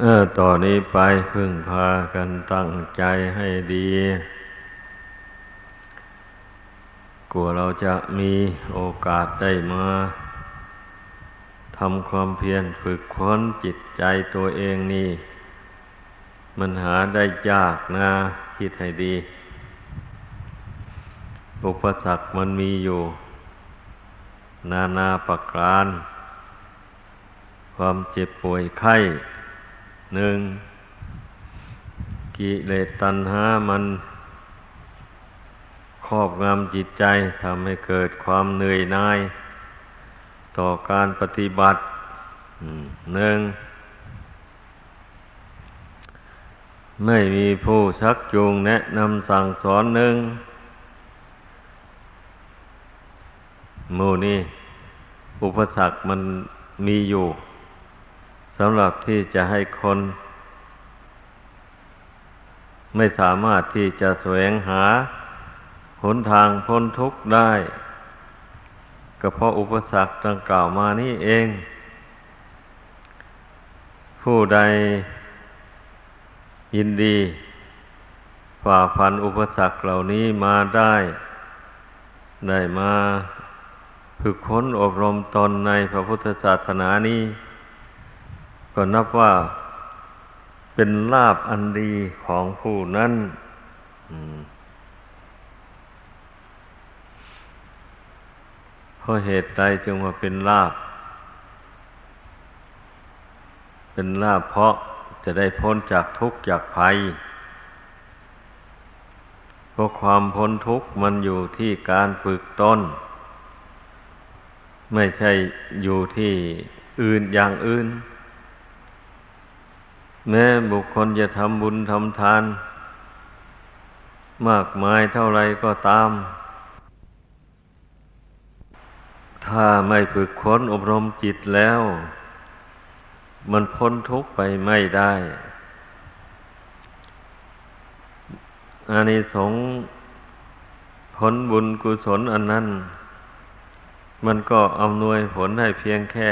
เออต่อนนี้ไปพึ่งพากันตั้งใจให้ดี กลัวเราจะมีโอกาสได้มาทำความเพียรฝึกค้นจิตใจตัวเองนี่ มันหาได้ยากนะคิดให้ดี อุปสรรคมันมีอยู่ นานาประการ ความเจ็บป่วยไข้ หนึ่งกิเลสตัณหามันครอบงำจิตใจทำให้เกิดความเหนื่อยน่าย ต่อการปฏิบัติหนึ่งไม่มีผู้ชักจูงแนะนำสั่งสอนหนึ่งมูนี่อุปสรรคมันมีอยู่ สำหรับที่จะให้คน ไม่สามารถที่จะแสวงหาหนทางพ้นทุกข์ได้ ก็เพราะอุปสรรคดังกล่าวมานี่เอง ผู้ใดยินดีฝ่าฟันอุปสรรคเหล่านี้มาได้ ได้มาฝึกค้นอบรมตนในพระพุทธศาสนานี้ ก็นับว่าเป็นลาบอันดีของผู้นั้นเพราะเหตุใดจึงมาเป็นลาบ เป็นลาบเพราะจะได้พ้นจากทุกข์จากภัย เพราะความพ้นทุกข์มันอยู่ที่การฝึกตนไม่ใช่อยู่ที่อื่นอย่างอื่น แม้บุคคลจะทำบุญทำทาน มากมายเท่าไรก็ตาม ถ้าไม่ฝึกค้นอบรมจิตแล้ว มันพ้นทุกข์ไปไม่ได้อานิสงส์ผลบุญกุศลอันนั้น มันก็อำนวยผลให้เพียงแค่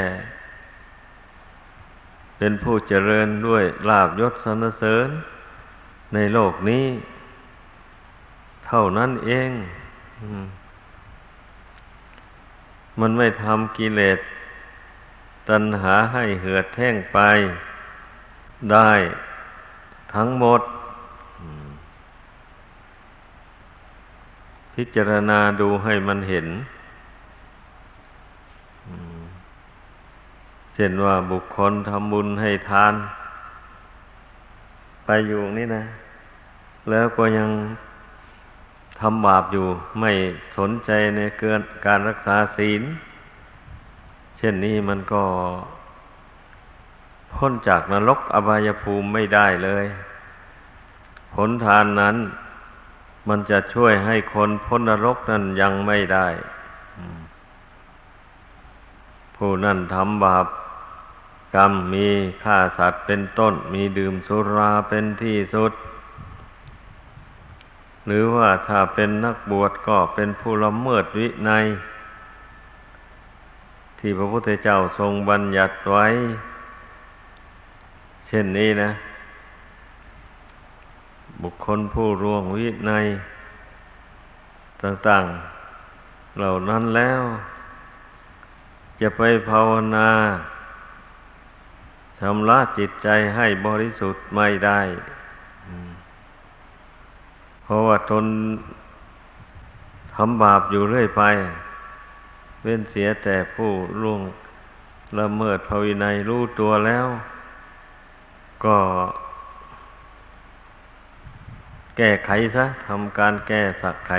เป็นผู้เจริญด้วยลาบยศสรรเสริญ ในโลกนี้ เท่านั้นเองมันไม่ทำกิเลสตัณหาให้เหือดแห้งไป ได้ทั้งหมด พิจารณาดูให้มันเห็น เช่นว่าบุคคลทำบุญให้ทาน ไปอยู่นี่นะ แล้วก็ยังทำบาปอยู่ไม่สนใจในเกินการรักษาศีล เช่นนี้มันก็ พ้นจากนรกอบายภูมิไม่ได้เลย ผลทานนั้น มันจะช่วยให้คนพ้นนรกนั้นยังไม่ได้ ผู้นั้นทำบาป กรรมมีฆ่าสัตว์เป็นต้น มีดื่มสุราเป็นที่สุด หรือว่าถ้าเป็นนักบวชก็เป็นผู้ละเมิดวินัย ที่พระพุทธเจ้าทรงบัญญัติไว้ เช่นนี้นะ บุคคลผู้ร่วงวินัย ต่างๆ เหล่านั้นแล้ว จะไปภาวนา ชำระจิตใจให้บริสุทธิ์ไม่ได้เพราะว่าทนทำบาปอยู่เรื่อยไป เว้นเสียแต่ผู้ล่วงละเมิดภวินัยรู้ตัวแล้ว ก็ แก้ไขซะทำการแก้สักไข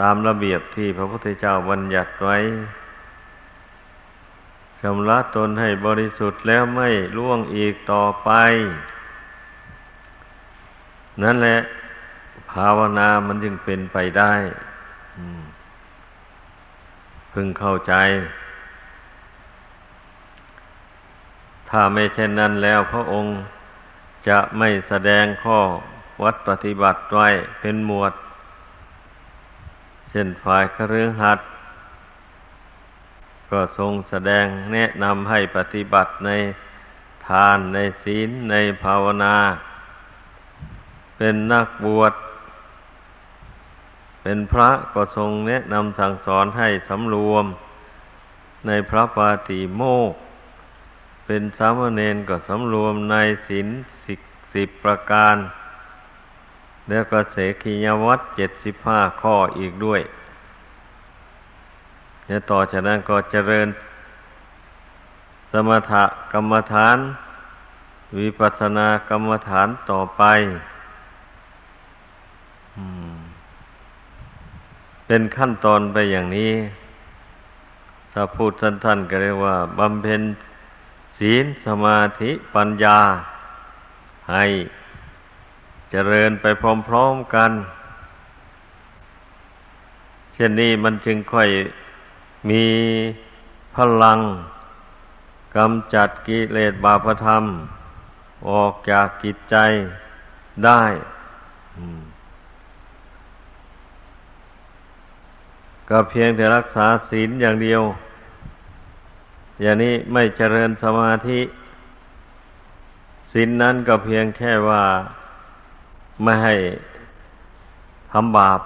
ตามระเบียบที่พระพุทธเจ้าบัญญัติไว้ ชำระตนให้บริสุทธิ์แล้วไม่ล่วงอีกต่อไป นั่นแหละ ภาวนามันจึงเป็นไปได้พึงเข้าใจ ถ้าไม่เช่นนั้นแล้วพระองค์จะไม่แสดงข้อวัดปฏิบัติไว้เป็นหมวด เช่นฝ่ายครือหัด ก็ทรงแสดงแนะนำให้ปฏิบัติในทานในศีลในภาวนา เป็นนักบวช เป็นพระก็ทรงแนะนำสั่งสอนให้สำรวม ในพระปาติโมกเป็นสามเณรก็สำรวมในศีลสิบสิบประการ แล้วก็เสขียวัตเจ็ดสิบห้าข้ออีกด้วย เนี่ยต่อจากนั้นก็เจริญ สมถกรรมฐาน วิปัสสนากรรมฐานต่อไปเป็นขั้นตอนไปอย่างนี้ ถ้าพูดสั้นๆก็เรียกว่าบำเพ็ญศีลสมาธิปัญญา ให้เจริญไปพร้อมๆกัน เช่นนี้มันจึงค่อย มีพลังกำจัดกิเลสบาปธรรม ออกจากกิจใจได้ก็เพียงแต่รักษาศีลอย่างเดียว อย่างนี้ไม่เจริญสมาธิศีลนนั้นก็เพียงแค่ว่าไม่ให้ทำบาป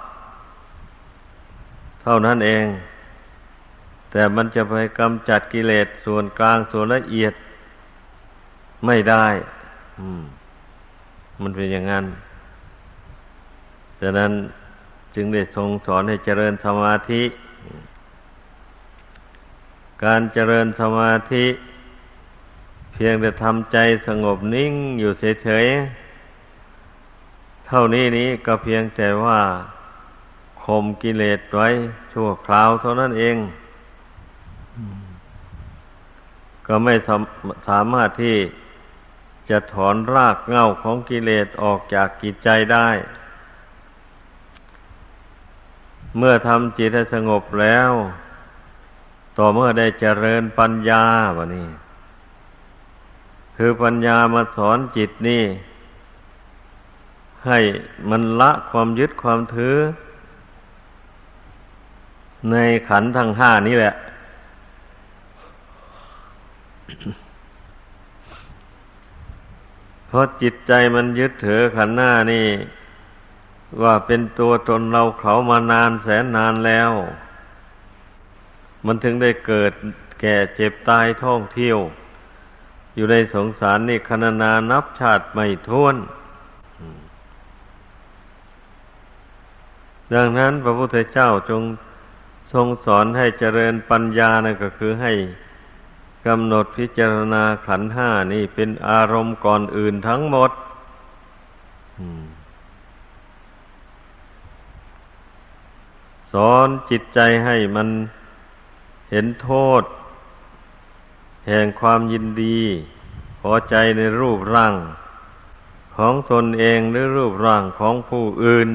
เท่านั้นเอง แต่มันจะไปกำจัดกิเลสส่วนกลางส่วนละเอียดไม่ได้มันเป็นอย่างนั้นดังนั้นจึงได้ทรงสอนให้เจริญสมาธิ การเจริญสมาธิ เพียงแต่ทำใจสงบนิ่งอยู่เฉยๆ เท่านี้นี้ก็เพียงแต่ว่าข่มกิเลสไว้ชั่วคราวเท่านั้นเอง ก็ไม่สามารถที่จะถอนรากเหง้าของกิเลสออกจากกิจใจได้ เมื่อทำจิตให้สงบแล้ว ต่อเมื่อได้เจริญปัญญาบะนี้ คือปัญญามาสอนจิตนี่ ให้มันละความยึดความถือ ในขันธ์ทั้งห้านี้แหละ เพราะจิตใจมันยึดถือขันหน้านี่ ว่าเป็นตัวตนเราเขามานานแสนนานแล้ว มันถึงได้เกิดแก่เจ็บตายท่องเที่ยว อยู่ในสงสารนี่คณนานับชาติไม่ท้วนดังนั้นพระพุทธเจ้าจงทรงสอนให้เจริญปัญญานะก็คือให้ กำหนดพิจารณาขันห้านี่เป็นอารมณ์ก่อนอื่นทั้งหมดสอนจิตใจให้มันเห็นโทษ แห่งความยินดี พอใจในรูปร่าง ของตนเองหรือรูปร่างของผู้อื่น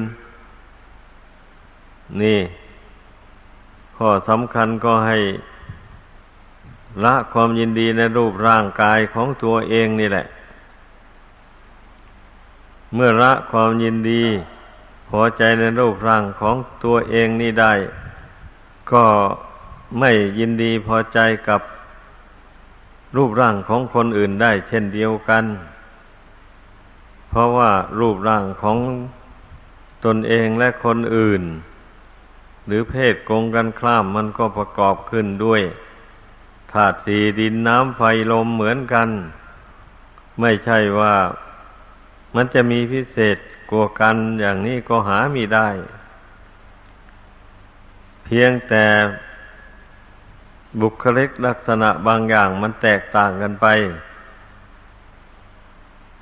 นี่ ข้อสำคัญก็ให้ ละความยินดีในรูปร่างกายของตัวเองนี่แหละ เมื่อละความยินดีพอใจในรูปร่างของตัวเองนี่ได้ ก็ไม่ยินดีพอใจกับรูปร่างของคนอื่นได้ เช่นเดียวกัน เพราะว่ารูปร่างของตนเองและคนอื่น หรือเพศกงกันข้ามมันก็ประกอบขึ้นด้วย ธาตุสี่ดินน้ำไฟลมเหมือนกัน ไม่ใช่ว่ามันจะมีพิเศษกลัวกันอย่างนี้ก็หามีได้ เพียงแต่บุคลิกลักษณะบางอย่างมันแตกต่างกันไป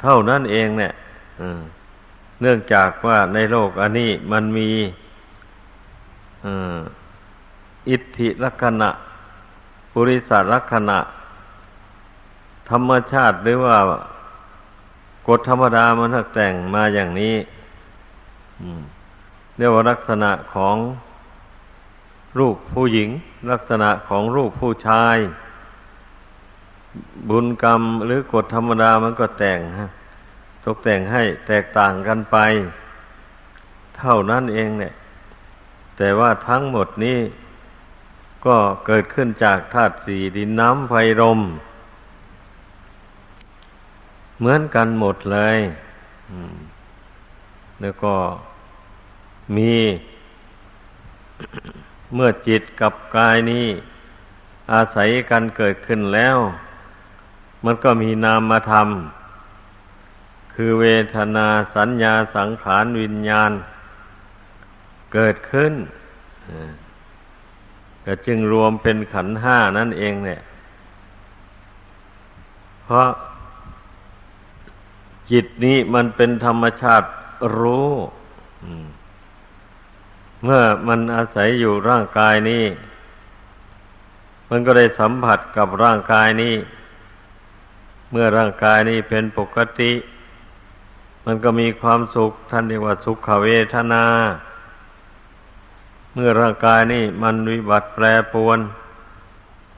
เท่านั้นเองเนี่ยเนื่องจากว่าในโลกอันนี้มันมีอิทธิลักษณะ ปุริสลักษณะ ธรรมชาติหรือว่ากฎธรรมดามันแต่งมาอย่างนี้เรียกว่าลักษณะของรูปผู้หญิง ลักษณะของรูปผู้ชาย บุญกรรมหรือกฎธรรมดามันก็แต่งฮะตกแต่งให้แตกต่างกันไป เท่านั้นเองเนี่ย แต่ว่าทั้งหมดนี้ ก็เกิดขึ้นจากธาตุสี่ดินน้ำไฟลมเหมือนกันหมดเลยแล้วก็มี เมื่อจิตกับกายนี้ อาศัยกันเกิดขึ้นแล้ว มันก็มีนามธรรมคือเวทนาสัญญาสังขารวิญญาณ เกิดขึ้น ก็จึงรวมเป็นขันห้านั่นเองเนี่ย เพราะจิตนี้มันเป็นธรรมชาติรู้เมื่อมันอาศัยอยู่ร่างกายนี้ มันก็ได้สัมผัสกับร่างกายนี้ เมื่อร่างกายนี้เป็นปกติ มันก็มีความสุขท่านเรียกว่าสุขเวทนา เมื่อร่างกายนี้มันวิบัติแปรปรวน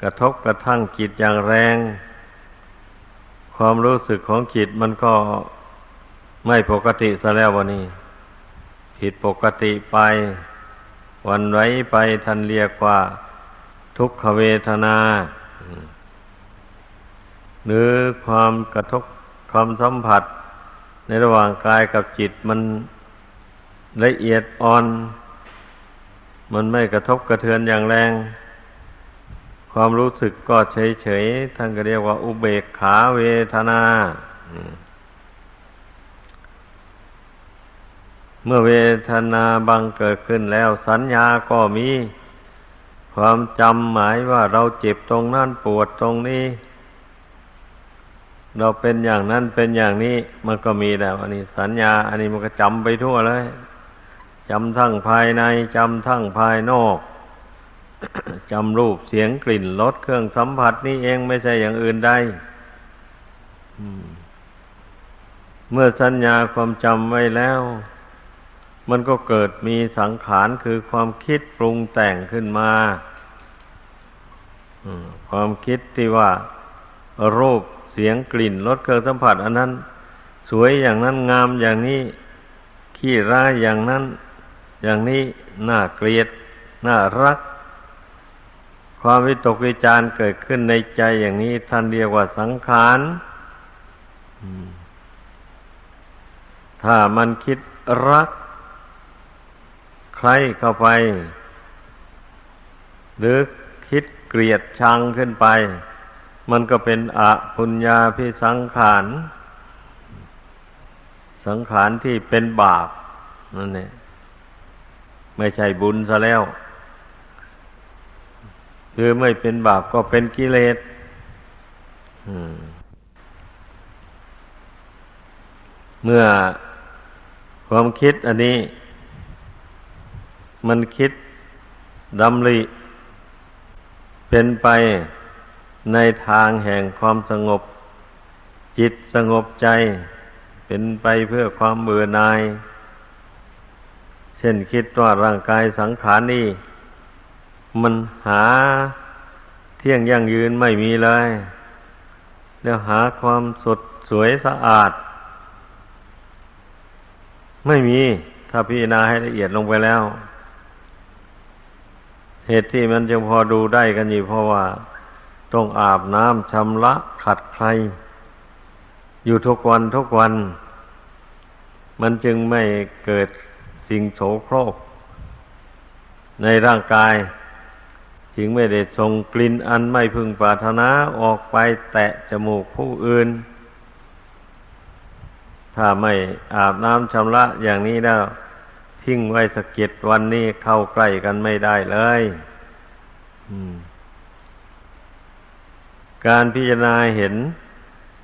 กระทบกระทั่งจิตอย่างแรง ความรู้สึกของจิตมันก็ไม่ปกติซะแล้ววันนี้ ผิดปกติไป วันไว้ไปท่านเรียกว่าทุกขเวทนา หรือความกระทบความสัมผัส ในระหว่างกายกับจิตมันละเอียดอ่อน มันไม่กระทบกระเทือนอย่างแรง ความรู้สึกก็เฉยๆท่านก็เรียกว่า อุเบกขาเวทนา เมื่อเวทนาบังเกิดขึ้นแล้วสัญญาก็มี ความจำหมายว่าเราเจ็บตรงนั้นปวดตรงนี้ เราเป็นอย่างนั้นเป็นอย่างนี้ มันก็มีแล้วอันนี้สัญญา อันนี้มันก็จำไปทั่วเลย จำทั้งภายใน จำทั้งภายนอก จำรูปเสียงกลิ่นรสเครื่องสัมผัสนี่เองไม่ใช่อย่างอื่นได้เมื่อสัญญาความจำไว้แล้ว มันก็เกิดมีสังขารคือความคิดปรุงแต่งขึ้นมาความคิดที่ว่ารูปเสียงกลิ่นรสเครื่องสัมผัส อันนั้น สวยอย่างนั้นงามอย่างนี้ขี้ร้ายอย่างนั้น อย่างนี้น่าเกลียด น่ารัก ความวิตกวิจารเกิดขึ้นในใจอย่างนี้ท่านเรียกว่าสังขารถ้ามันคิดรัก ใครเข้าไป หรือคิดเกลียดชังขึ้นไป มันก็เป็นอะพุญญาพิสังขาร สังขารที่เป็นบาปนั่นเอง ไม่ใช่บุญซะแล้ว คือไม่เป็นบาปก็เป็นกิเลสเมื่อความคิดอันนี้ มันคิดดำริ เป็นไปในทางแห่งความสงบ จิตสงบใจ เป็นไปเพื่อความเบื่อหน่าย เช่นคิดว่าร่างกายสังขารนี่มันหาเที่ยงยั่งยืนไม่มีเลย แล้วหาความสดสวยสะอาด ไม่มี ถ้าพิจารณาให้ละเอียดลงไปแล้ว เหตุที่มันจึงพอดูได้กันอยู่เพราะว่า ต้องอาบน้ำชำระขัดใคร อยู่ทุกวันทุกวัน มันจึงไม่เกิด สิ่งโสโครก ในร่างกาย จึงไม่ได้ส่งกลิ่นอันไม่พึงปรารถนาออกไปแตะจมูกผู้อื่น ถ้าไม่อาบน้ำชำระอย่างนี้แล้วทิ้งไว้สกเก็ดวันนี้เข้าใกล้กันไม่ได้เลยการพิจารณาเห็น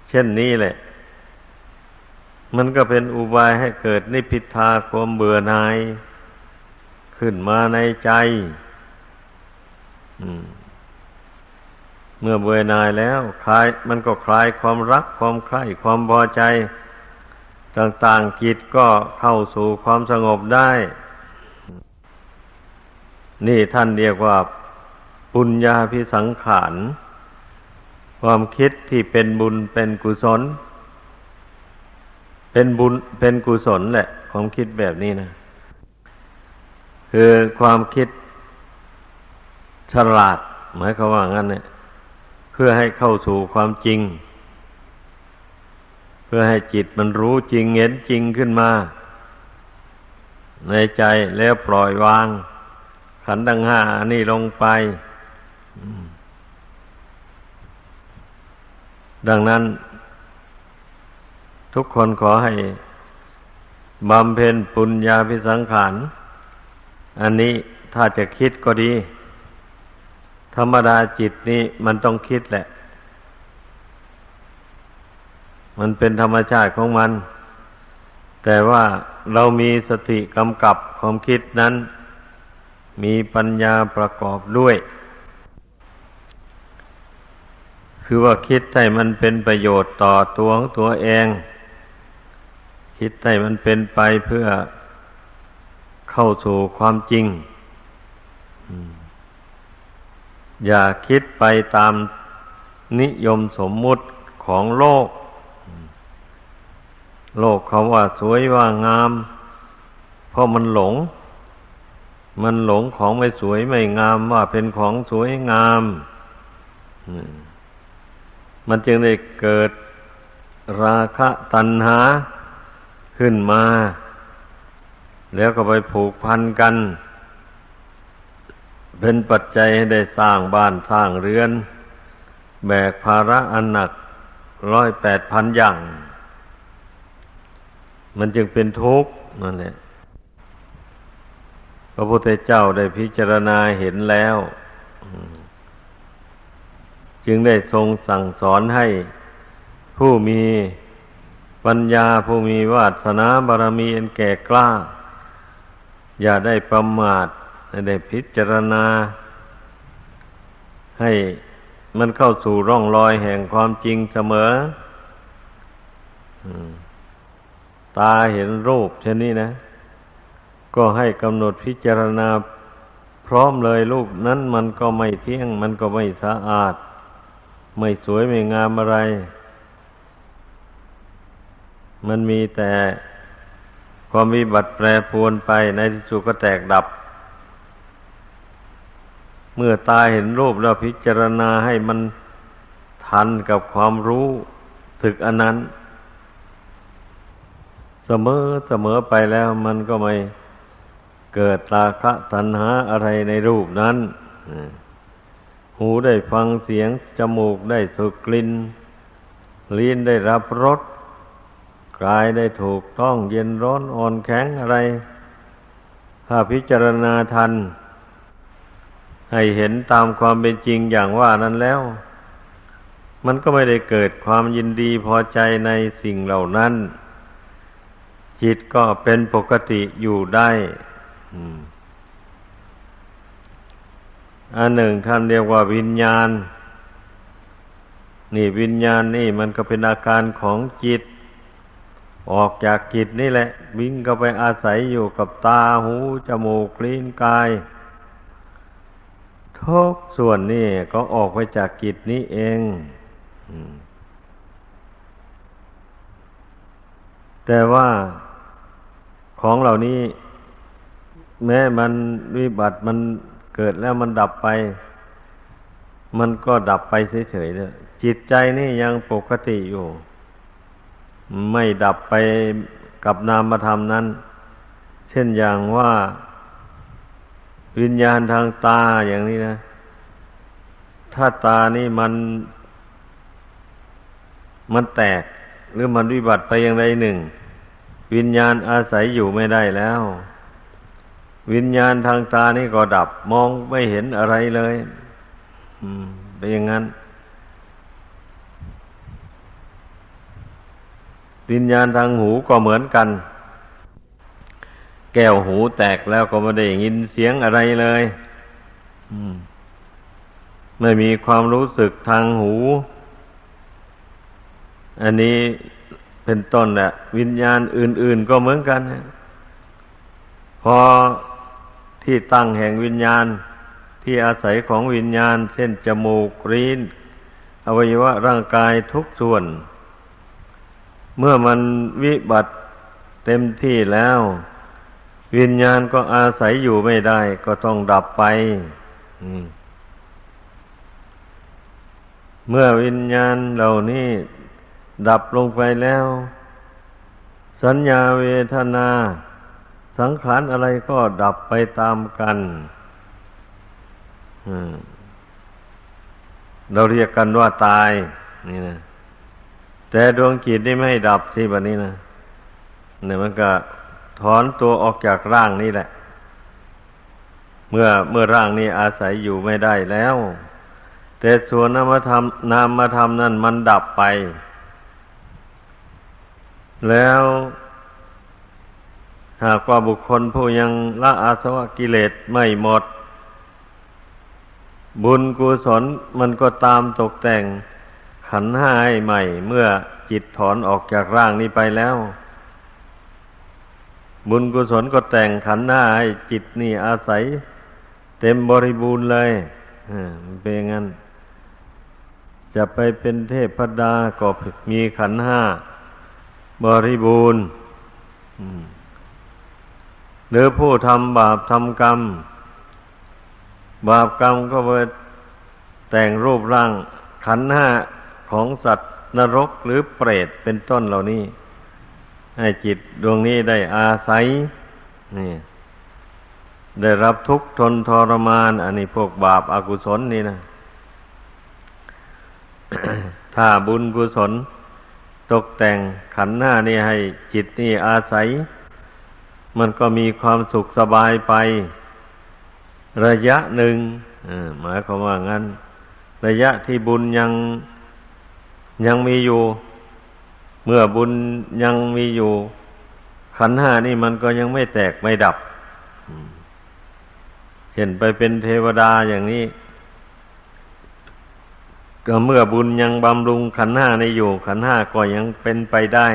เช่นนี้แหละ มันก็เป็นอุบายให้เกิดนิพิทาความเบื่อหน่าย ขึ้นมาในใจ เมื่อเบื่อหน่ายแล้วคลาย มันก็คลายความรักความใคร่ความพอใจ ต่างๆจิตก็เข้าสู่ความสงบได้ นี่ท่านเรียกว่า ปุญญาพิสังขาร ความคิดที่เป็นบุญเป็นกุศล เป็นบุญเป็นกุศลแหละ ความคิดแบบนี้นะ คือความคิดฉลาด หมายความว่างั้นเนี่ยเพื่อให้เข้าสู่ความจริง เพื่อให้จิตมันรู้จริงเห็นจริงขึ้นมา ในใจแล้วปล่อยวาง ขันธ์ดังห้าอันนี้ลงไป ดังนั้น ทุกคนขอให้บำเพ็ญปุญญาพิสังขาร อันนี้ถ้าจะคิดก็ดี ธรรมดาจิตนี้มันต้องคิดแหละ มันเป็นธรรมชาติของมัน แต่ว่าเรามีสติกำกับความคิดนั้น มีปัญญาประกอบด้วย คือว่าคิดให้มันเป็นประโยชน์ต่อตัวของตัวเอง คิดให้มันเป็นไปเพื่อเข้าสู่ความจริง อย่าคิดไปตามนิยมสมมุติของโลก โลกเขาว่าสวยว่างาม เพราะมันหลง มันหลงของไม่สวยไม่งามว่าเป็นของสวยงาม มันจึงได้เกิดราคะตัณหา ขึ้นมา แล้วก็ไปผูกพันกัน เป็นปัจจัยให้ได้สร้างบ้านสร้างเรือน แบกภาระอันหนักร้อยแปดพันอย่าง มันจึงเป็นทุกข์นั่นแหละพระพุทธเจ้าได้พิจารณาเห็นแล้ว จึงได้ทรงสั่งสอนให้ผู้มี ปัญญาผู้มีวาสนาบารมีอันแก่กล้า อย่าได้ประมาทได้พิจารณา ให้มันเข้าสู่ร่องรอยแห่งความจริงเสมอตาเห็นรูปเช่นนี้นะ ก็ให้กำหนดพิจารณาพร้อมเลยรูปนั้นมันก็ไม่เที่ยง มันก็ไม่สะอาด ไม่สวยไม่งามอะไร มันมีแต่ความมีบัตรแปรปวนไปในที่สุดก็แตกดับ เมื่อตาเห็นรูปแล้วพิจารณาให้มันทันกับความรู้ถึกอันนั้น เสมอเสมอไปแล้วมันก็ไม่เกิดราคะตัณหาอะไรในรูปนั้น หูได้ฟังเสียง จมูกได้สูดกลิ่น ลิ้นได้รับรส กายได้ถูกต้องเย็นร้อนอ่อนแข็งอะไร ถ้าพิจารณาทัน ให้เห็นตามความเป็นจริงอย่างว่านั้นแล้ว มันก็ไม่ได้เกิดความยินดีพอใจในสิ่งเหล่านั้น จิตก็เป็นปกติอยู่ได้อันหนึ่งท่านเรียกว่าวิญญาณ นี่วิญญาณนี่มันก็เป็นอาการของจิต ออกจากจิตนี่แหละ วิ่งก็ไปอาศัยอยู่กับตาหูจมูกลิ้นกายทุกส่วนนี่ก็ออกไปจากจิตนี้เองแต่ว่าของเหล่านี้ แม้มันวิบัติมันเกิดแล้วมันดับไป มันก็ดับไปเฉยๆเลยจิตใจนี่ยังปกติอยู่ ไม่ดับไปกับนามธรรมนั้น เช่นอย่างว่า วิญญาณทางตาอย่างนี้นะ ถ้าตานี่มันมันแตกหรือมันวิบัติไปอย่างใดหนึ่ง วิญญาณอาศัยอยู่ไม่ได้แล้ว วิญญาณทางตานี่ก็ดับ มองไม่เห็นอะไรเลย อืมเป็นอย่างนั้น วิญญาณทางหูก็เหมือนกัน แก้วหูแตกแล้วก็ไม่ได้ยินเสียงอะไรเลยไม่มีความรู้สึกทางหู อันนี้เป็นต้นแหละวิญญาณอื่น ๆก็เหมือนกันพอที่ตั้งแห่งวิญญาณที่อาศัยของวิญญาณ เช่นจมูกรีนอวัยวะร่างกายทุกส่วน เมื่อมันวิบัติเต็มที่แล้ว วิญญาณก็อาศัยอยู่ไม่ได้ ก็ต้องดับไปเมื่อวิญญาณเหล่านี้ดับลงไปแล้ว สัญญาเวทนา สังขารอะไรก็ดับไปตามกันเราเรียกกันว่าตาย นี่นะ แต่ดวงจิตนี่ไม่ดับสิแบบนี้นะเนี่ยมันก็ถอนตัวออกจากร่างนี่แหละ เมื่อเมื่อร่างนี้อาศัยอยู่ไม่ได้แล้ว แต่ส่วนนามธรรมนามธรรมนั่นมันดับไป แล้วหากว่าบุคคลผู้ยังละอาสวะกิเลสไม่หมด บุญกุศลมันก็ตามตกแต่ง ขันห้าให้ใหม่ เมื่อจิตถอนออกจากร่างนี้ไปแล้ว บุญกุศลก็แต่งขันห้าให้จิตนี่อาศัย เต็มบริบูรณ์เลยมันเป็นงั้น จะไปเป็นเทพดาก็มีขันห้าบริบูรณ์หรือผู้ทำบาปทำกรรม บาปกรรมก็ไปแต่งรูปร่างขันห้า ของสัตว์นรกหรือเปรตเป็นต้นเหล่านี้ ให้จิตดวงนี้ได้อาศัย นี่ ได้รับทุกข์ทนทรมาน อันนี้พวกบาปอากุศลนี่นะถ้าบุญกุศล ตกแต่งขันหน้านี่ให้จิตนี่อาศัย มันก็มีความสุขสบายไป ระยะหนึ่งหมายความว่างั้น ระยะที่บุญยัง ยังมีอยู่ เมื่อบุญยังมีอยู่ ขันห้านี่มันก็ยังไม่แตกไม่ดับเช่นไปเป็นเทวดาอย่างนี้ ก็เมื่อบุญยังบำรุงขันห้าในอยู่ ขันห้าก็ยังเป็นไปได้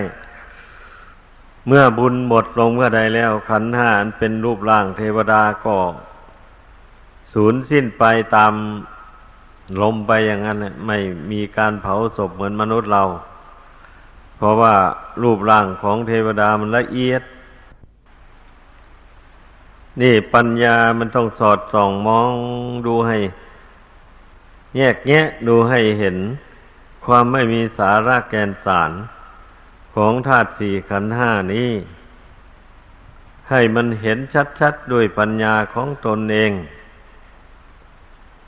เมื่อบุญหมดลงเมื่อใดแล้ว ขันห้าอันเป็นรูปร่างเทวดาก็สูญสิ้นไปตาม ลมไปอย่างนั้นไม่มีการเผาศพเหมือนมนุษย์เรา เพราะว่ารูปร่างของเทวดามันละเอียด นี่ปัญญามันต้องสอดส่องมองดูให้ แยกแยะดูให้เห็น ความไม่มีสาระแกนสารของธาตุสี่ขันห้านี้ ให้มันเห็นชัดๆด้วยปัญญาของตนเอง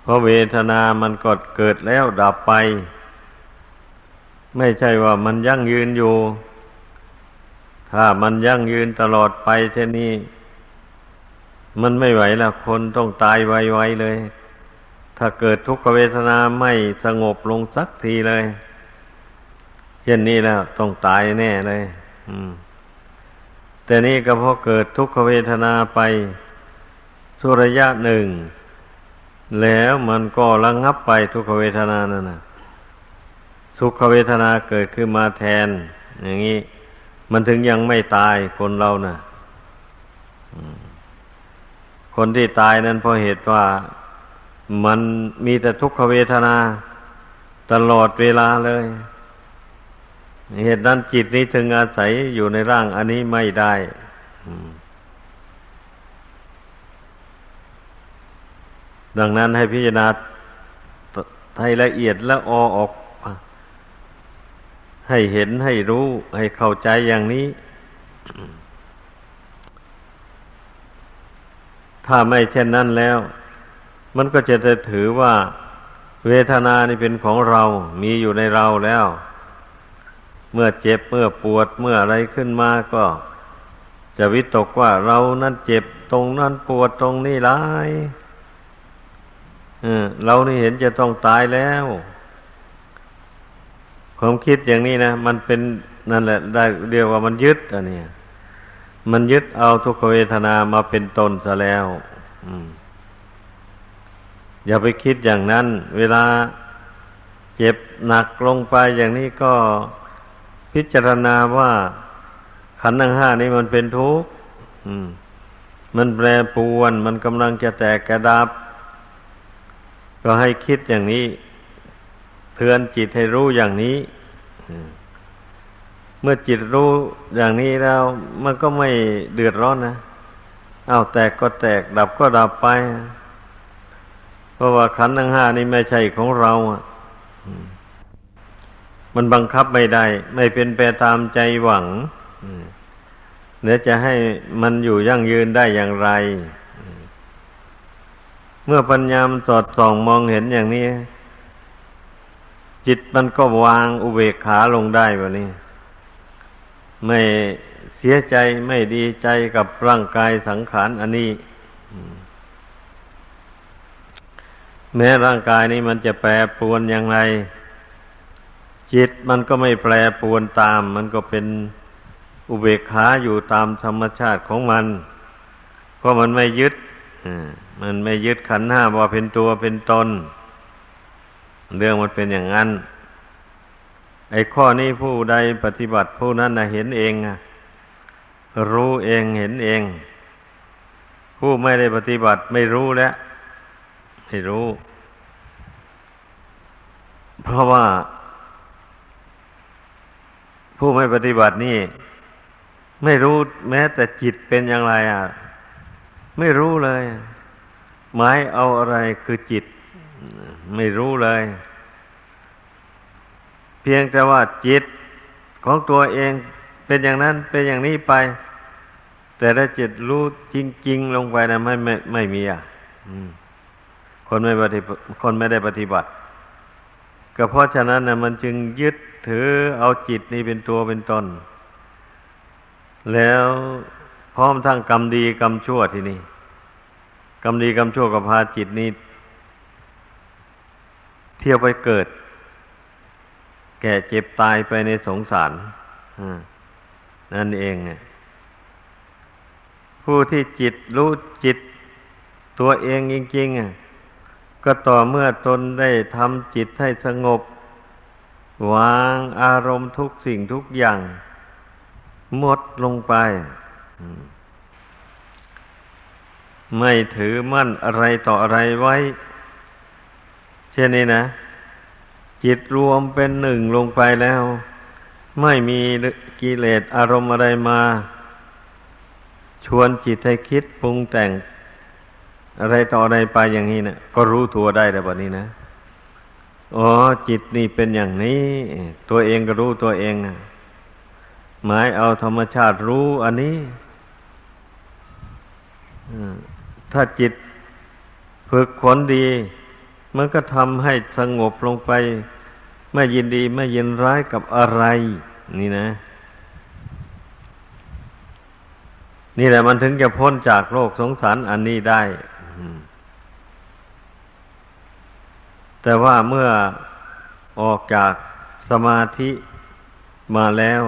ราะเวทนามันกดเกิดแล้วดับไป ไม่ใช่ว่ามันยั่งยืนอยู่ ถ้ามันยั่งยืนตลอดไปเช่นนี้ มันไม่ไหวล้วคนต้องตายไวๆเลย ถ้าเกิดทุกขเวทนาไม่สงบลงสักทีเลย เช่นนี้แล้วต้องตายแน่เลย อืม แต่นี่ก็เพราะเกิดทุกขเวทนาไปสุระยะหนึ่ง แล้วมันก็ระงงับไปทุกขเวทนานั่นนะสุขเวทนาเกิดขึ้นมาแทน อย่างนี้ มันถึงยังไม่ตายคนเรานะ่ะคนที่ตายนั้นเพราะเหตุว่ามันมีแต่ทุกขเวทนา ตลอดเวลาเลย เหตุนั้นจิตนี้ถึงอาศัยอยู่ในร่างอันนี้ไม่ได้ อืม ดังนั้นให้พิจารณาให้ละเอียดและออออก ให้เห็นให้รู้ให้เข้าใจอย่างนี้ ถ้าไม่เช่นนั้นแล้ว มันก็จะจะถือว่า เวทนานี่เป็นของเรา มีอยู่ในเราแล้ว เมื่อเจ็บเมื่อปวดเมื่ออะไรขึ้นมาก็ จะวิตกว่าเรานั่นเจ็บตรงนั้นปวดตรงนี้ร้าย เรานี่เห็นจะต้องตายแล้ว ความคิดอย่างนี้นะมันเป็นนั่นแหละ ได้เรียกว่ามันยึดอันนี้มันยึดเอาทุกขเวทนามาเป็นตนซะแล้วอย่าไปคิดอย่างนั้น เวลาเจ็บหนักลงไปอย่างนี้ก็พิจารณาว่าขันธ์ทั้งห้านี้มันเป็นทุกข์มันแปรปรวน มันกำลังจะแตกกระดับ ก็ให้คิดอย่างนี้ เตือนจิตให้รู้อย่างนี้เมื่อจิตรู้อย่างนี้แล้ว มันก็ไม่เดือดร้อนนะเอาแตกก็แตกดับก็ดับไป เพราะว่าขันธ์ทั้งห้านี้ไม่ใช่ของเราอะมมันบังคับไม่ได้ ไม่เป็นไปตามใจหวังเดี๋ยวจะให้มันอยู่ยั่งยืนได้อย่างไร เมื่อปัญญามันสอดส่องมองเห็นอย่างนี้ จิตมันก็วางอุเบกขาลงได้วะนี่ไม่เสียใจไม่ดีใจกับร่างกายสังขารอันนี้ แม้ร่างกายนี้มันจะแปรปรวนอย่างไร จิตมันก็ไม่แปรปรวนตาม มันก็เป็นอุเบกขาอยู่ตามธรรมชาติของมัน เพราะมันไม่ยึด มันไม่ยึดขันห้าว่าเป็นตัวเป็นตน เรื่องมันเป็นอย่างนั้น ไอ้ข้อนี้ผู้ใดปฏิบัติผู้นั้นนะเห็นเองรู้เองเห็นเอง ผู้ไม่ได้ปฏิบัติไม่รู้แล้วไม่รู้ เพราะว่า ผู้ไม่ปฏิบัตินี่ ไม่รู้แม้แต่จิตเป็นอย่างไรอะ ไม่รู้เลย หมายเอาอะไรคือจิต ไม่รู้เลย เพียงแต่ว่าจิตของตัวเองเป็นอย่างนั้นเป็นอย่างนี้ไป แต่ถ้าจิตรู้จริง ๆ ลงไปนะไม่ไม่ไม่มีอะคนไม่ปฏิคนไม่ได้ปฏิบัติ ก็เพราะฉะนั้นนะมันจึงยึดถือเอาจิตนี้เป็นตัวเป็นตนแล้วพร้อมทั้งกรรมดีกรรมชั่วที่นี่ กรรมดีกรรมชั่วก็พาจิตนี้เที่ยวไปเกิด แก่เจ็บตายไปในสงสารนั่นเองผู้ที่จิตรู้จิตตัวเองจริงๆก็ต่อเมื่อตนได้ทำจิตให้สงบ วางอารมณ์ทุกสิ่งทุกอย่าง หมดลงไป ไม่ถือมั่นอะไรต่ออะไรไว้ เช่นนี้นะ จิตรวมเป็นหนึ่งลงไปแล้ว ไม่มีกิเลสอารมณ์อะไรมา ชวนจิตให้คิดปรุงแต่ง อะไรต่ออะไรไปอย่างนี้นะก็รู้ตัวได้แต่บัดนี้นะอ๋อจิตนี่เป็นอย่างนี้ ตัวเองก็รู้ตัวเองหมายเอาธรรมชาติรู้อันนี้ อืม ถ้าจิตฝึกขนดี มันก็ทำให้สงบลงไป ไม่ยินดีไม่ยินร้ายกับอะไร นี่นะ นี่แหละมันถึงจะพ้นจากโลกสงสารอันนี้ได้ แต่ว่าเมื่อออกจากสมาธิมาแล้ว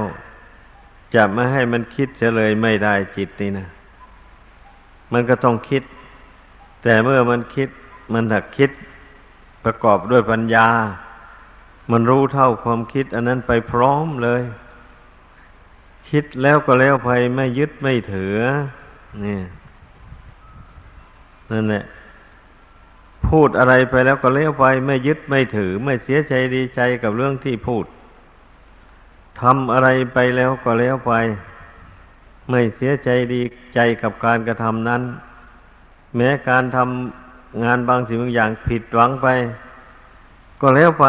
จะไม่ให้มันคิดเฉลยไม่ได้จิตนี่นะ มันก็ต้องคิด แต่เมื่อมันคิด มันถักคิดประกอบด้วยปัญญา มันรู้เท่าความคิด อันนั้นไปพร้อมเลย คิดแล้วก็แล้วไปไม่ยึดไม่ถือนี่นั่นแหละพูดอะไรไปแล้วก็เลี้ยวไป ไม่ยึดไม่ถือ ไม่เสียใจดีใจกับเรื่องที่พูดทำอะไรไปแล้วก็เลี้ยวไป ไม่เสียใจดีใจกับการกระทำนั้น แม้การทำงานบางสิ่งบางอย่างผิดหวังไป ก็แล้วไป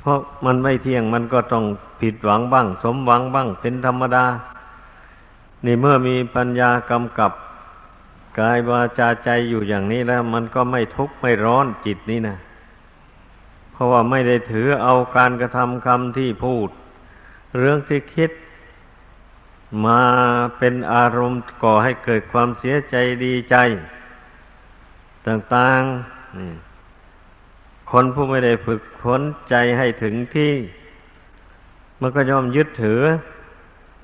เพราะมันไม่เที่ยงมันก็ต้องผิดหวังบ้าง สมหวังบ้างเป็นธรรมดานี่เมื่อมีปัญญากำกับกายวาจาใจอยู่อย่างนี้แล้ว มันก็ไม่ทุกข์ไม่ร้อนจิตนี่นะเพราะว่าไม่ได้ถือเอาการกระทำคำที่พูด เรื่องที่คิด มาเป็นอารมณ์ก่อให้เกิดความเสียใจดีใจ ต่างๆคนผู้ไม่ได้ฝึกฝนใจให้ถึงที่ มันก็ย่อมยึดถือ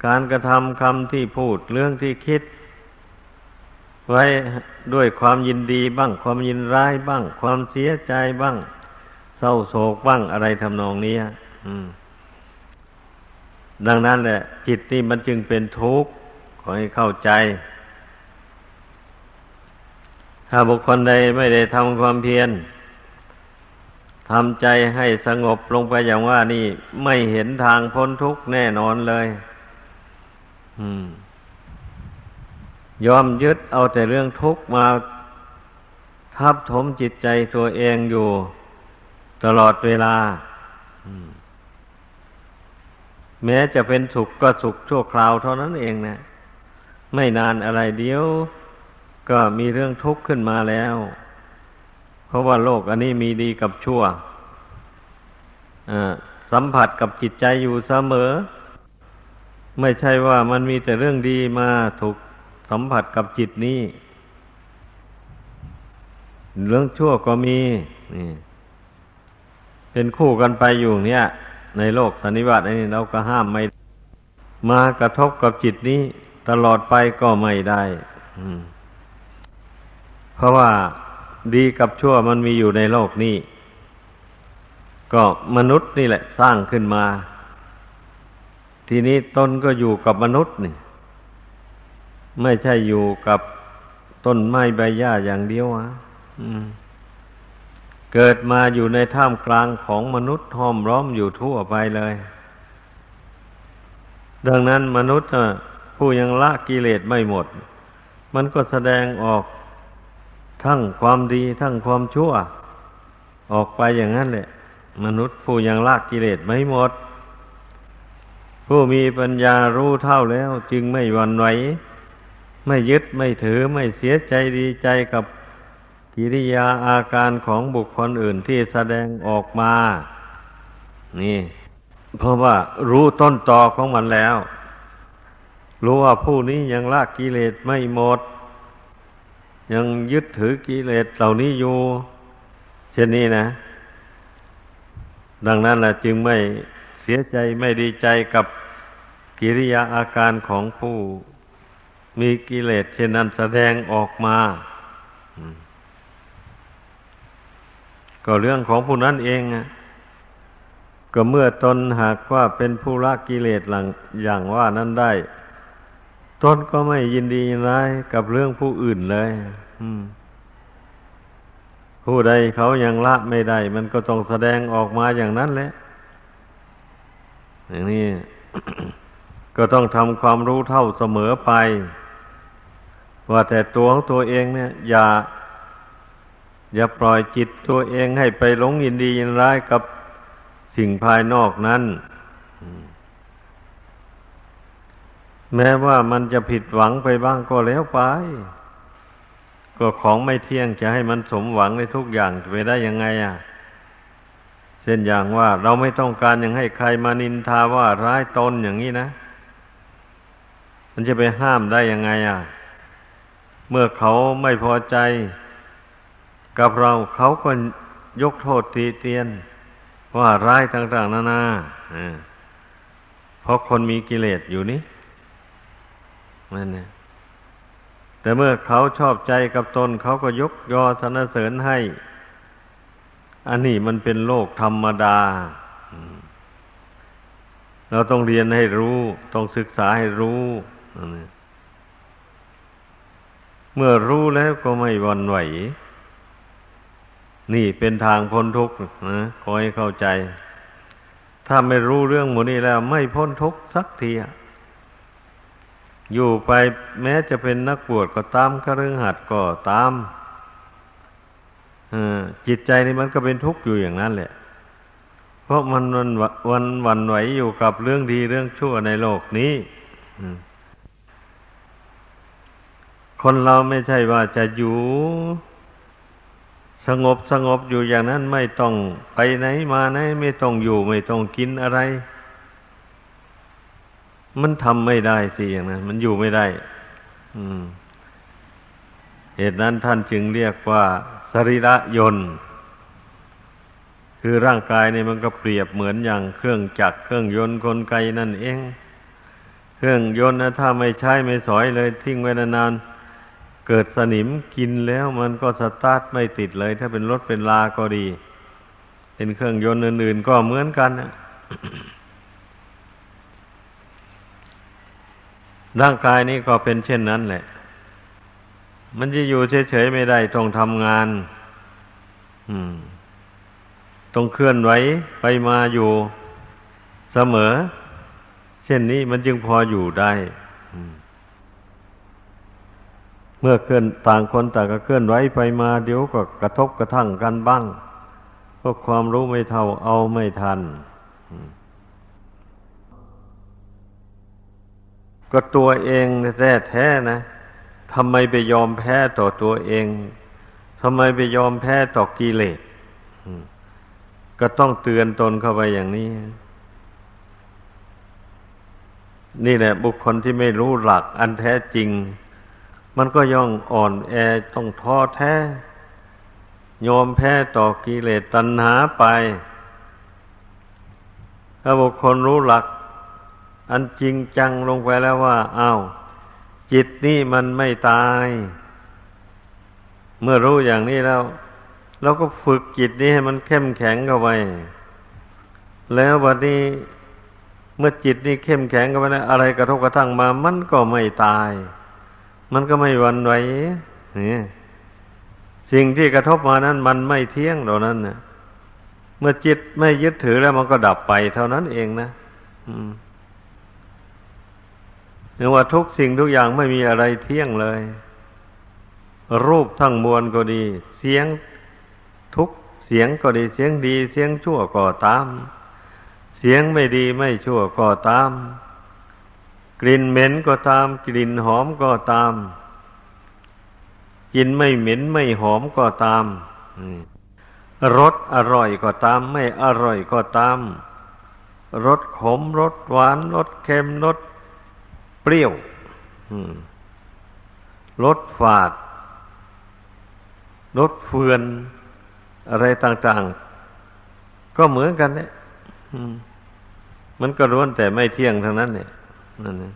การกระทำคำที่พูดเรื่องที่คิด ไว้ด้วยความยินดีบ้าง ความยินร้ายบ้าง ความเสียใจบ้าง เศร้าโศกบ้างอะไรทำนองนี้ ดังนั้นแหละ จิตนี่มันจึงเป็นทุกข์ขอให้เข้าใจ ถ้าบุคคลใดไม่ได้ทำความเพียรทำใจให้สงบลงไปอย่างว่านี่ไม่เห็นทางพ้นทุกข์แน่นอนเลย อืม ยอมยึดเอาแต่เรื่องทุกข์มาทับถมจิตใจตัวเองอยู่ ตลอดเวลา แม้จะเป็นสุขก็สุขชั่วคราวเท่านั้นเองนะไม่นานอะไรเดียว ก็มีเรื่องทุกข์ขึ้นมาแล้ว เพราะว่าโลกอันนี้มีดีกับชั่วสัมผัสกับจิตใจอยู่เสมอ ไม่ใช่ว่ามันมีแต่เรื่องดีมาถูกสัมผัสกับจิตนี้ เรื่องชั่วก็มีนี่เป็นคู่กันไปอยู่เนี่ย ในโลกสันนิบาตนี้เราก็ห้ามไม่ มากระทบกับจิตนี้ ตลอดไปก็ไม่ได้เพราะว่าดีกับชั่วมันมีอยู่ในโลกนี้ ก็มนุษย์นี่แหละสร้างขึ้นมา ทีนี้ตนก็อยู่กับมนุษย์นี่ ไม่ใช่อยู่กับต้นไม้ใบหญ้าอย่างเดียวอะ เกิดมาอยู่ในท่ามกลางของมนุษย์ห้อมร้อมอยู่ทั่วไปเลย ดังนั้นมนุษย์ผู้ยังละกิเลสไม่หมด มันก็แสดงออกทั้งความดีทั้งความชั่ว ออกไปอย่างนั้นแหละ มนุษย์ผู้ยังละกิเลสไม่หมด ผู้มีปัญญารู้เท่าแล้ว จึงไม่หวั่นไหวไม่ยึดไม่ถือไม่เสียใจดีใจกับ กิริยาอาการของบุคคลอื่นที่แสดงออกมา นี่ เพราะว่ารู้ต้นตอของมันแล้ว รู้ว่าผู้นี้ยังละกิเลสไม่หมด ยังยึดถือกิเลสเหล่านี้อยู่ เช่นนี้นะ ดังนั้นแหละจึงไม่เสียใจไม่ดีใจกับกิริยาอาการของผู้มีกิเลสเช่นนั้นแสดงออกมา ก็เรื่องของผู้นั้นเองก็เมื่อตนหากว่าเป็นผู้ละกิเลสหลังอย่างว่านั้นได้ ตนก็ไม่ยินดีร้ายกับเรื่องผู้อื่นเลยผู้ใดเขายังละไม่ได้ มันก็ต้องแสดงออกมาอย่างนั้นแหละอย่างนี้ก็ต้องทำความรู้เท่าเสมอไป ว่าแต่ตัวของตัวเองเนี่ย อย่า อย่าปล่อยจิตตัวเองให้ไปหลงยินดียินร้ายกับสิ่งภายนอกนั้น แม้ว่ามันจะผิดหวังไปบ้างก็แล้วไป ก็ของไม่เที่ยงจะให้มันสมหวังในทุกอย่างจะไปได้ยังไงอะ เช่นอย่างว่าเราไม่ต้องการยังให้ใครมานินทาว่าร้ายตนอย่างนี้นะ มันจะไปห้ามได้ยังไงอะ เมื่อเขาไม่พอใจ กับเราเขาก็ยกโทษตีเตียน ว่าร้ายต่าง ๆ นานาเพราะคนมีกิเลสอยู่นี่นั่นเนี่ยแต่เมื่อเขาชอบใจกับตนเขาก็ยกยอสนเสริญให้ อันนี้มันเป็นโลกธรรมดา เราต้องเรียนให้รู้ ต้องศึกษาให้รู้เมื่อรู้แล้วก็ไม่วันไหว นี่เป็นทางพ้นทุกข์นะขอให้เข้าใจ ถ้าไม่รู้เรื่องหมดนี้แล้ว ไม่พ้นทุกข์สักทีอยู่ไปแม้จะเป็นนักบวชก็ตามคฤหัสถ์ก็ตามจิตใจนี่มันก็เป็นทุกข์อยู่อย่างนั้นแหละ เพราะมันวันวันวันไหวอยู่กับเรื่องดีเรื่องชั่วในโลกนี้คนเราไม่ใช่ว่าจะอยู่ สงบสงบอยู่อย่างนั้นไม่ต้องไปไหนมาไหน ไม่ต้องอยู่ไม่ต้องกินอะไร มันทำไม่ได้สิอย่างนั้น มันอยู่ไม่ได้เหตุนั้นท่านจึงเรียกว่า สรีระยนต์คือร่างกายนี่มันก็เปรียบเหมือนอย่างเครื่องจักรเครื่องยนต์กลไกนั่นเอง เครื่องยนต์นะถ้าไม่ใช้ไม่สอยเลยทิ้งไว้นานๆ เกิดสนิมกินแล้วมันก็สตาร์ทไม่ติดเลย ถ้าเป็นรถเป็นลาก็ดี เป็นเครื่องยนต์อื่น ๆ ก็เหมือนกันร่างกายนี้ก็เป็นเช่นนั้นแหละ มันจะอยู่เฉยๆไม่ได้ต้องทำงานต้องเคลื่อนไหวไปมาอยู่เสมอ เช่นนี้มันจึงพออยู่ได้ อืม เมื่อเคลื่อนต่างคนต่างก็เคลื่อนไหวไปมา เดี๋ยวก็กระทบกระทั่งกันบ้างเพราะความรู้ไม่เท่าเอาไม่ทัน ก็ตัวเองแท้แท้นะทำไมไปยอมแพ้ต่อตัวเองทำไมไปยอมแพ้ต่อกิเลสก็ต้องเตือนตนเข้าไปอย่างนี้ นี่แหละบุคคลที่ไม่รู้หลักอันแท้จริง มันก็ย่องอ่อนแอต้องท้อแท้ ยอมแพ้ต่อกิเลสตัณหาไป ถ้าบุคคลรู้หลัก อันจริงจังลงไปแล้วว่าอา้าวจิตนี่มันไม่ตาย เมื่อรู้อย่างนี้แล้วเราก็ฝึกจิตนี้ให้มันเข้มแข็งเข้าไป แล้ววันนี้เมื่อจิตนี้เข้มแข็งเข้าไปแล้วอะไรกระทบกระทั่งมา มันก็ไม่ตาย มันก็ไม่วันไหวนี่สิ่งที่กระทบมานั้น มันไม่เที่ยงเหล่านั้นน่ะเมื่อจิตไม่ยึดถือแล้วมันก็ดับไปเท่านั้นเองนะอืมเรียกว่าทุกสิ่งทุกอย่างไม่มีอะไรเที่ยงเลย รูปทั้งมวลก็ดี เสียงทุกเสียงก็ดี เสียงดี เสียงชั่วก็ตาม เสียงไม่ดีไม่ชั่วก็ตาม ลิ่นเหม็นก็ตาม กลิ่นหอมก็ตาม กินไม่เหม็นไม่หอมก็ตามรสอร่อยก็ตาม ไม่อร่อยก็ตามรสขมรสหวานรสเค็มรสเปรี้ยวรสฝาดรสเฟือน อะไรต่างๆ ก็เหมือนกันเนี่ยมันก็ร้วนแต่ไม่เที่ยงทั้งนั้นเนี่ย นั่นเอง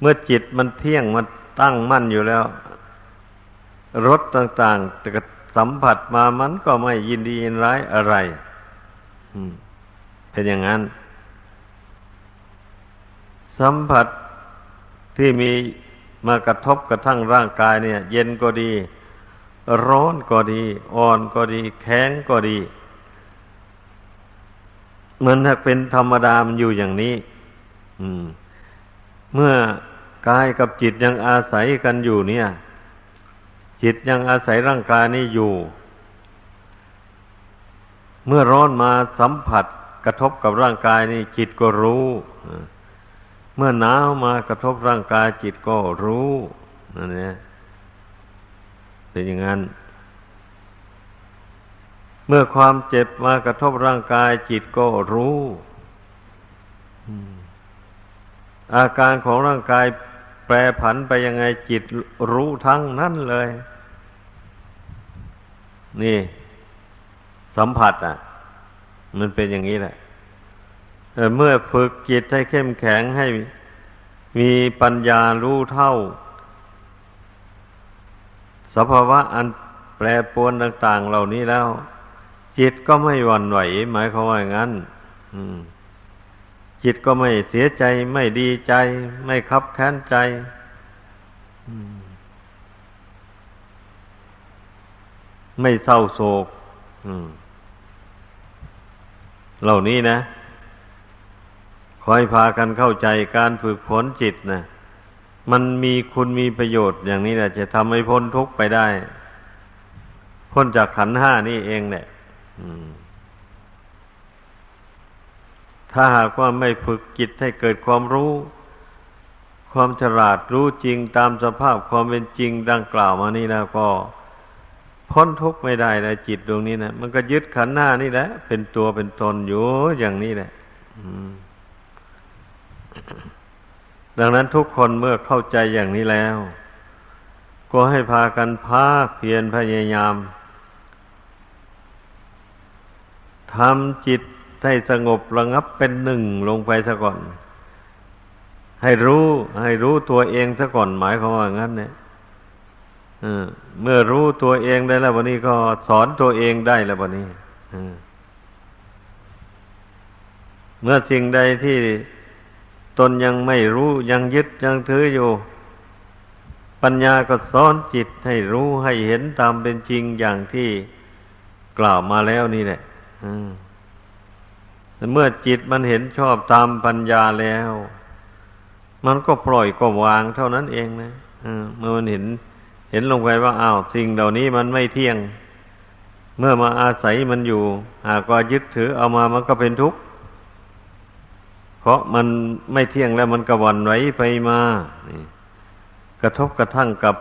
เมื่อจิตมันเที่ยงมันตั้งมั่นอยู่แล้วรสต่างๆแต่สัมผัสมามันก็ไม่ยินดียินร้ายอะไรเป็นอย่างนั้น สัมผัสที่มีมากระทบกระทั่งร่างกายเนี่ย เย็นก็ดี ร้อนก็ดี อ่อนก็ดี แข็งก็ดี เหมือนถ้าเป็นธรรมดามันอยู่อย่างนี้ เมื่อกายกับจิตยังอาศัยกันอยู่เนี่ย จิตยังอาศัยร่างกายนี้อยู่ เมื่อร้อนมาสัมผัสกระทบกับร่างกายนี่จิตก็รู้ เมื่อหนาวมากระทบร่างกายจิตก็รู้นั่นเองเป็นอย่างนั้น เมื่อความเจ็บมากระทบร่างกายจิตก็รู้ อ อาการของร่างกายแปรผันไปยังไงจิตรู้ทั้งนั้นเลย นี่ สัมผัสอะ มันเป็นอย่างนี้แหละเมื่อฝึกจิตให้เข้มแข็งให้มีปัญญารู้เท่า สภาวะอันแปรปรวนต่าง ๆ เหล่านี้แล้ว จิตก็ไม่หวั่นไหว หมายความว่าอย่างนั้น จิตก็ไม่เสียใจไม่ดีใจ ไม่คับแค้นใจไม่เศร้าโศกเหล่านี้นะคอยพากันเข้าใจการฝึกฝนจิตนะมันมีคุณมีประโยชน์อย่างนี้แหละจะทำให้พ้นทุกข์ไปได้ พ้นจากขันห้านี่เองเนี่ย ถ้าหากว่าไม่ฝึกจิตให้เกิดความรู้ ความฉลาดรู้จริงตามสภาพความเป็นจริงดังกล่าวมานี่แล้วก็พ้นทุกข์ไม่ได้เลยจิตดวงนี้นะมันก็ยึดขันหน้านี่แหละ เป็นตัวเป็นตนอยู่อย่างนี้แหละดังนั้นทุกคนเมื่อเข้าใจอย่างนี้แล้ว ก็ให้พากันพาเพียรพยายามทำจิต ให้สงบระงับเป็นหนึ่งลงไปซะก่อน ให้รู้ ให้รู้ตัวเองซะก่อนหมายความว่างั้นเนี่ยเมื่อรู้ตัวเองได้แล้ววันนี้ก็สอนตัวเองได้แล้ววันนี้เมื่อสิ่งใดที่ตนยังไม่รู้ยังยึดยังถืออยู่ ปัญญาก็สอนจิตให้รู้ให้เห็นตามเป็นจริงอย่างที่กล่าวมาแล้วนี่แหละ อืม เมื่อจิตมันเห็นชอบตามปัญญาแล้ว มันก็ปล่อยก็วางเท่านั้นเองนะเมื่อมันเห็นเห็นลงไปว่าอ้าวสิ่งเหล่านี้มันไม่เที่ยง เมื่อมาอาศัยมันอยู่ หากว่ายึดถือเอามามันก็เป็นทุกข์เพราะมันไม่เที่ยงแล้วมันกระวันไหวไปมากระทบกระทั่งกับ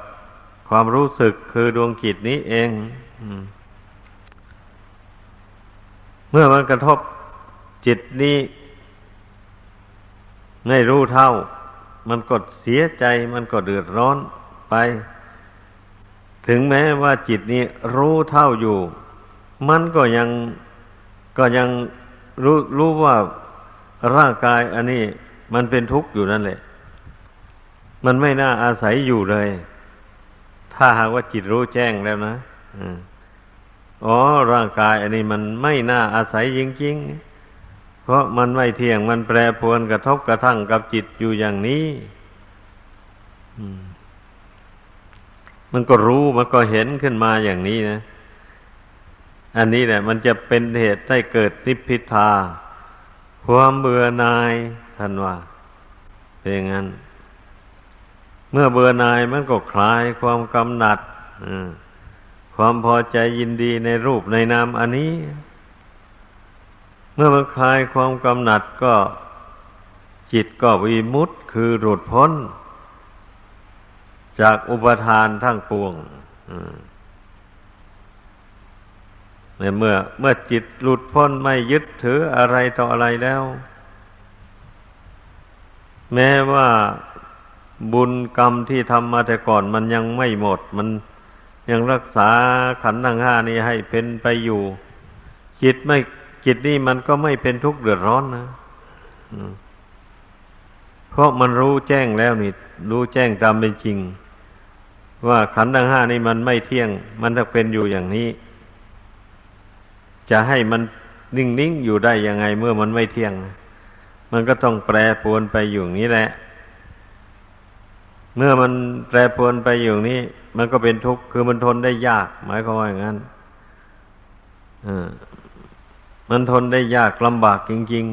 ความรู้สึกคือดวงจิตนี้เองเมื่อมันกระทบ จิตนี้ไม่รู้เท่า มันกดเสียใจมันก็เดือดร้อนไป ถึงแม้ว่าจิตนี้รู้เท่าอยู่ มันก็ยังก็ยังรู้รู้ว่าร่างกายอันนี้มันเป็นทุกข์อยู่นั่นแหละ มันไม่น่าอาศัยอยู่เลย ถ้าหากว่าจิตรู้แจ้งแล้วนะอ๋อ ร่างกายอันนี้มันไม่น่าอาศัยจริงๆ เพราะมันไม่เที่ยงมันแปรปรวนกระทบกระทั่งกับจิตอยู่อย่างนี้มันก็รู้มันก็เห็นขึ้นมาอย่างนี้นะ อันนี้แหละ มันจะเป็นเหตุให้เกิดนิพพิทา ความเบื่อหน่ายท่านว่าเป็นอย่างนั้น เมื่อเบื่อหน่ายมันก็คลายความกำหนัดความพอใจยินดีในรูปในนามอันนี้ เมื่อมันคลายความกำหนัดก็จิตก็วิมุตต์คือหลุดพ้น จากอุปทานทั้งปวงเมื่อเมื่อจิตหลุดพ้นไม่ยึดถืออะไรต่ออะไรแล้ว แม้ว่าบุญกรรมที่ทำมาแต่ก่อนมันยังไม่หมด มันยังรักษาขันธ์ทั้งห้านี้ให้เป็นไปอยู่ จิตไม่ จิตนี่มันก็ไม่เป็นทุกข์เดือดร้อนนะเพราะมันรู้แจ้งแล้วนี่ รู้แจ้งตามเป็นจริง ว่าขันธ์ทั้งห้านี่มันไม่เที่ยง มันจะเป็นอยู่อย่างนี้ จะให้มันนิ่งๆอยู่ได้ยังไงเมื่อมันไม่เที่ยง มันก็ต้องแปรปรวนไปอยู่นี้แหละ เมื่อมันแปรปรวนไปอยู่นี้ มันก็เป็นทุกข์คือมันทนได้ยาก หมายความว่าอย่างนั้น มันทนได้ยากลำบากจริง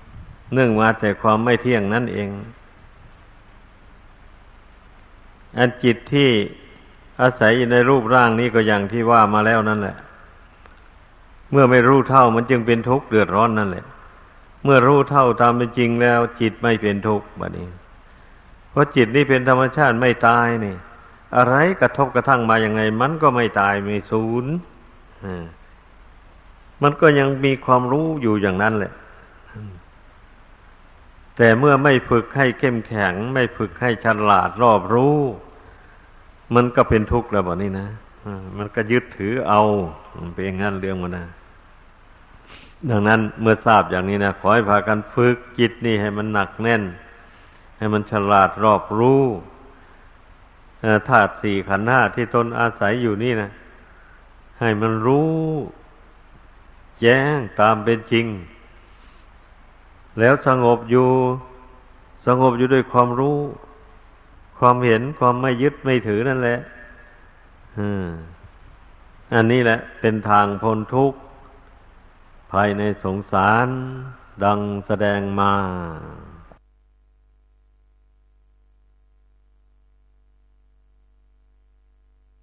ๆ เนื่องมาแต่ความไม่เที่ยงนั่นเองอันจิตที่อาศัยอยู่ในรูปร่างนี้ก็อย่างที่ว่ามาแล้วนั่นแหละ เมื่อไม่รู้เท่ามันจึงเป็นทุกข์เดือดร้อนนั่นแหละ เมื่อรู้เท่าตามเป็นจริงแล้ว จิตไม่เป็นทุกข์แบบนี้ เพราะจิตนี่เป็นธรรมชาติไม่ตายนี่ อะไรกระทบกระทั่งมาอย่างไง มันก็ไม่ตายไม่สูญ มันก็ยังมีความรู้อยู่อย่างนั้นแหละ แต่เมื่อไม่ฝึกให้เข้มแข็ง ไม่ฝึกให้ฉลาดรอบรู้ มันก็เป็นทุกข์แล้วแบบนี้นะมันก็ยึดถือเอาเป็นอย่างนั้นเรื่องมันนะดังนั้นเมื่อทราบอย่างนี้นะขอให้พากันฝึกจิตนี่ให้มันหนักแน่น ให้มันฉลาดรอบรู้ธาตุสี่ขันธ์ห้าที่ตนอาศัยอยู่นี่นะให้มันรู้ แจ้งตามเป็นจริง แล้วสงบอยู่ สงบอยู่ด้วยความรู้ ความเห็นความไม่ยึดไม่ถือนั่นแหละอันนี้แหละ เป็นทางพ้นทุกข์ ภายในสงสารดังแสดงมา